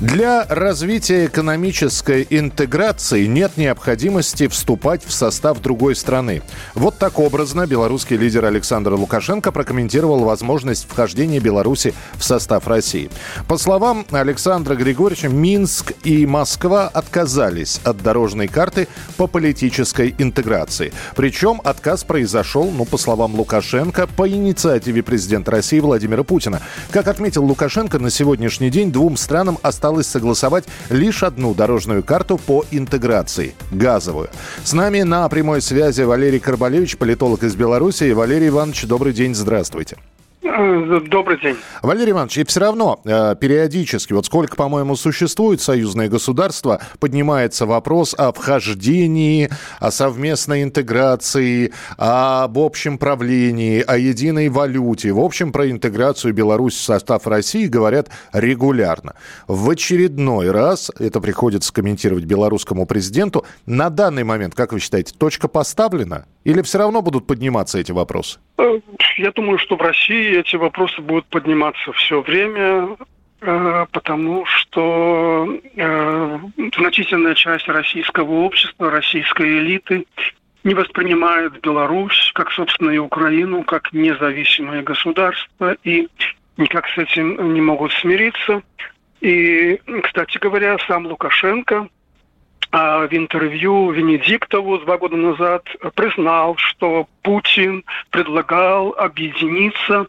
Для развития экономической интеграции нет необходимости вступать в состав другой страны. Вот так образно белорусский лидер Александр Лукашенко прокомментировал возможность вхождения Беларуси в состав России. По словам Александра Григорьевича, Минск и Москва отказались от дорожной карты по политической интеграции. Причем отказ произошел, ну, по словам Лукашенко, по инициативе президента России Владимира Путина. Как отметил Лукашенко, на сегодняшний день двум странам осталось осталось согласовать лишь одну дорожную карту по интеграции – газовую. С нами на прямой связи Валерий Карбалевич, политолог из Беларуси. Валерий Иванович, добрый день, здравствуйте. Э, добрый день. Валерий Иванович, и все равно э, периодически, вот сколько, по-моему, существует союзное государство, поднимается вопрос о вхождении, о совместной интеграции, об общем правлении, о единой валюте. В общем, про интеграцию Беларуси в состав России говорят регулярно. В очередной раз, это приходится комментировать белорусскому президенту, на данный момент, как вы считаете, точка поставлена? Или все равно будут подниматься эти вопросы? Э, я думаю, что в России эти вопросы будут подниматься все время, э, потому что э, значительная часть российского общества, российской элиты не воспринимает Беларусь, как, собственно, и Украину, как независимое государство, и никак с этим не могут смириться. И, кстати говоря, сам Лукашенко – в интервью Венедиктову два года назад признал, что Путин предлагал объединиться,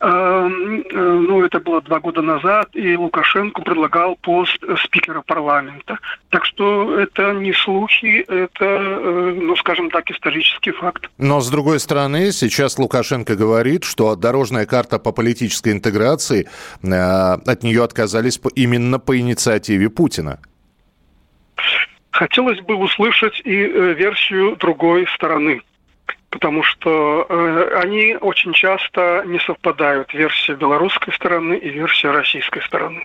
э, ну, это было два года назад, и Лукашенко предлагал пост спикера парламента. Так что это не слухи, это, э, ну, скажем так, исторический факт. Но, с другой стороны, сейчас Лукашенко говорит, что дорожная карта по политической интеграции, э, от нее отказались именно по инициативе Путина. Хотелось бы услышать и э, версию другой стороны, потому что э, они очень часто не совпадают, версия белорусской стороны и версия российской стороны.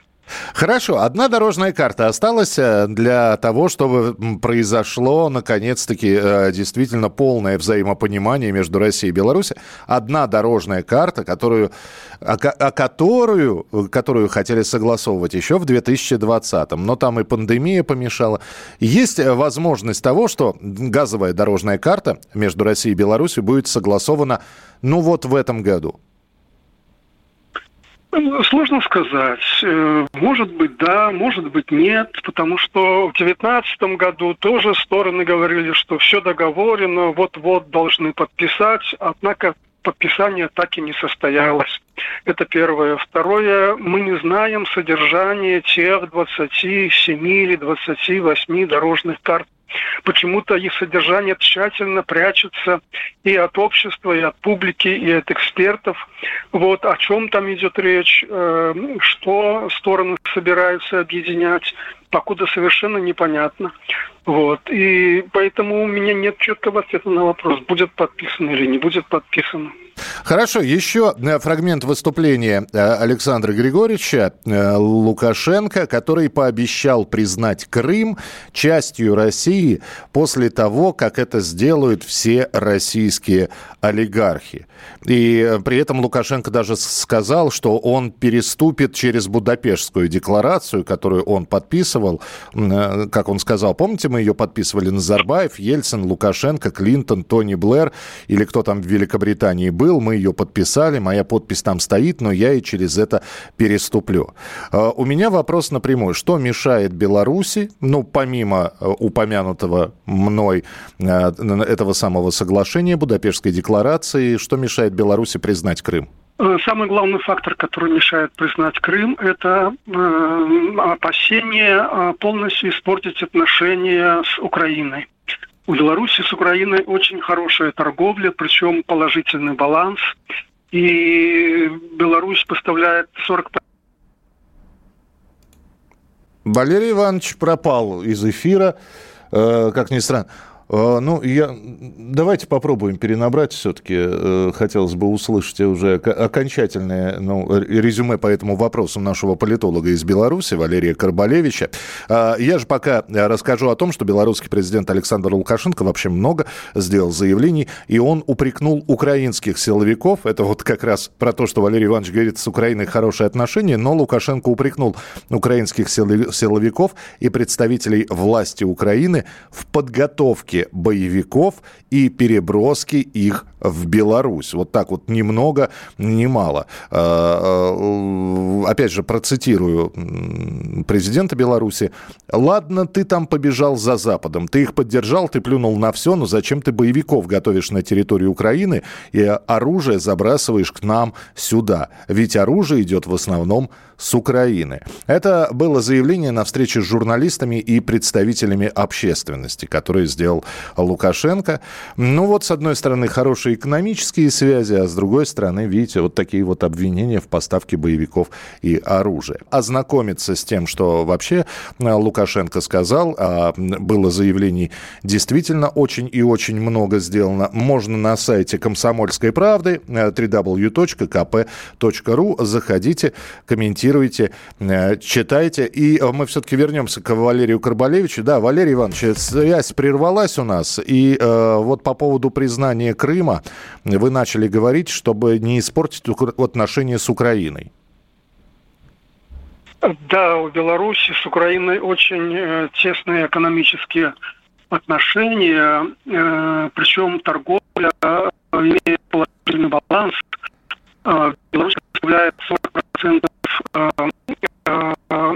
Хорошо, одна дорожная карта осталась э, для того, чтобы произошло, наконец-таки, э, действительно полное взаимопонимание между Россией и Беларусью. Одна дорожная карта, которую, о, о которую, которую хотели согласовывать еще в 2020-м, но там и пандемия помешала. Есть возможность того, что газовая дорожная карта между Россией и Беларусью будет согласована, ну вот в этом году. Сложно сказать. Э, может быть, да, может быть, нет, потому что в 2019 году тоже стороны говорили, что все договорено, вот-вот должны подписать, однако подписание так и не состоялось. Это первое. Второе, мы не знаем содержание тех 27 или 28 дорожных карт почему-то их содержание тщательно прячется и от общества, и от публики, и от экспертов. Вот о чем там идет речь, э, что стороны собираются объединять, покуда совершенно непонятно. Вот. И поэтому у меня нет четкого ответа на вопрос, будет подписано или не будет подписано. Хорошо, еще э, фрагмент выступления э, Александра Григорьевича э, Лукашенко, который пообещал признать Крым частью России после того, как это сделают все российские олигархи. И при этом Лукашенко даже сказал, что он переступит через Будапештскую декларацию, которую он подписывал, как он сказал, помните, мы ее подписывали Назарбаев, Ельцин, Лукашенко, Клинтон, Тони Блэр или кто там в Великобритании был, был, мы ее подписали, моя подпись там стоит, но я и через это переступлю. А, у меня вопрос напрямую. Что мешает Беларуси, ну, помимо э, упомянутого мной э, этого самого соглашения, Будапештской декларации, что мешает Беларуси признать Крым? Э, самый главный фактор, который мешает признать Крым, это опасение полностью испортить отношения с Украиной. У Беларуси с Украиной очень хорошая торговля, причем положительный баланс. И Беларусь поставляет 40 Валерий Иванович пропал из эфира, э, как ни странно. А, ну, я... давайте попробуем перенабрать все-таки. Э, хотелось бы услышать уже окончательное ну, резюме по этому вопросу нашего политолога из Беларуси, Валерия Карбалевича. А, я же пока расскажу о том, что белорусский президент Александр Лукашенко вообще много сделал заявлений, и он упрекнул украинских силовиков. Это вот как раз про то, что Валерий Иванович говорит, с Украиной хорошие отношения, но Лукашенко упрекнул украинских силовиков и представителей власти Украины в подготовке боевиков и переброски их в Беларусь. Вот так вот ни много, ни мало. А, а, опять же, процитирую президента Беларуси. «Ладно, ты там побежал за Западом, ты их поддержал, ты плюнул на все, но зачем ты боевиков готовишь на территории Украины и оружие забрасываешь к нам сюда? Ведь оружие идет в основном с Украины». Это было заявление на встрече с журналистами и представителями общественности, которое сделал Лукашенко. Ну вот, с одной стороны, хорошие экономические связи, а с другой стороны, видите, вот такие вот обвинения в поставке боевиков и оружия. Ознакомиться с тем, что вообще э, Лукашенко сказал, а было заявлений действительно очень и очень много сделано, можно на сайте «Комсомольской правды» э, www.kp.ru. Заходите, комментируйте, э, читайте. И мы все-таки вернемся к Валерию Карбалевичу. Да, Валерий Иванович, связь прервалась у нас. И э, вот по поводу признания Крыма вы начали говорить, чтобы не испортить отношения с Украиной. Да, у Беларуси с Украиной очень э, тесные экономические отношения, э, причем торговля э, имеет положительный баланс. Беларусь составляет 40% э, э,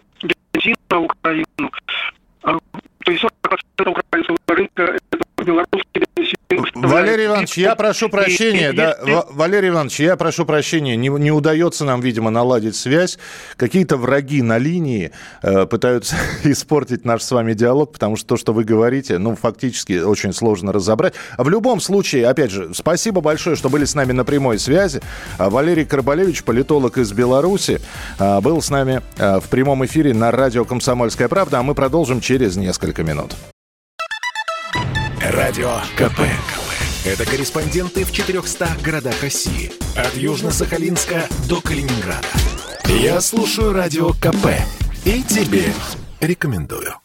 бензина на Украину. Э, то есть 40% украинского рынка это белорусский бензин. Валерий Иванович, я прошу прощения, да, Валерий Иванович, я прошу прощения, не, не удается нам, видимо, наладить связь. Какие-то враги на линии э, пытаются испортить наш с вами диалог, потому что то, что вы говорите, ну, фактически очень сложно разобрать. В любом случае, опять же, спасибо большое, что были с нами на прямой связи. А Валерий Карбалевич, политолог из Беларуси, э, был с нами э, в прямом эфире на радио «Комсомольская правда», а мы продолжим через несколько минут. Радио КП. Это корреспонденты в 400 городах России. От Южно-Сахалинска до Калининграда. Я слушаю Радио КП и тебе рекомендую.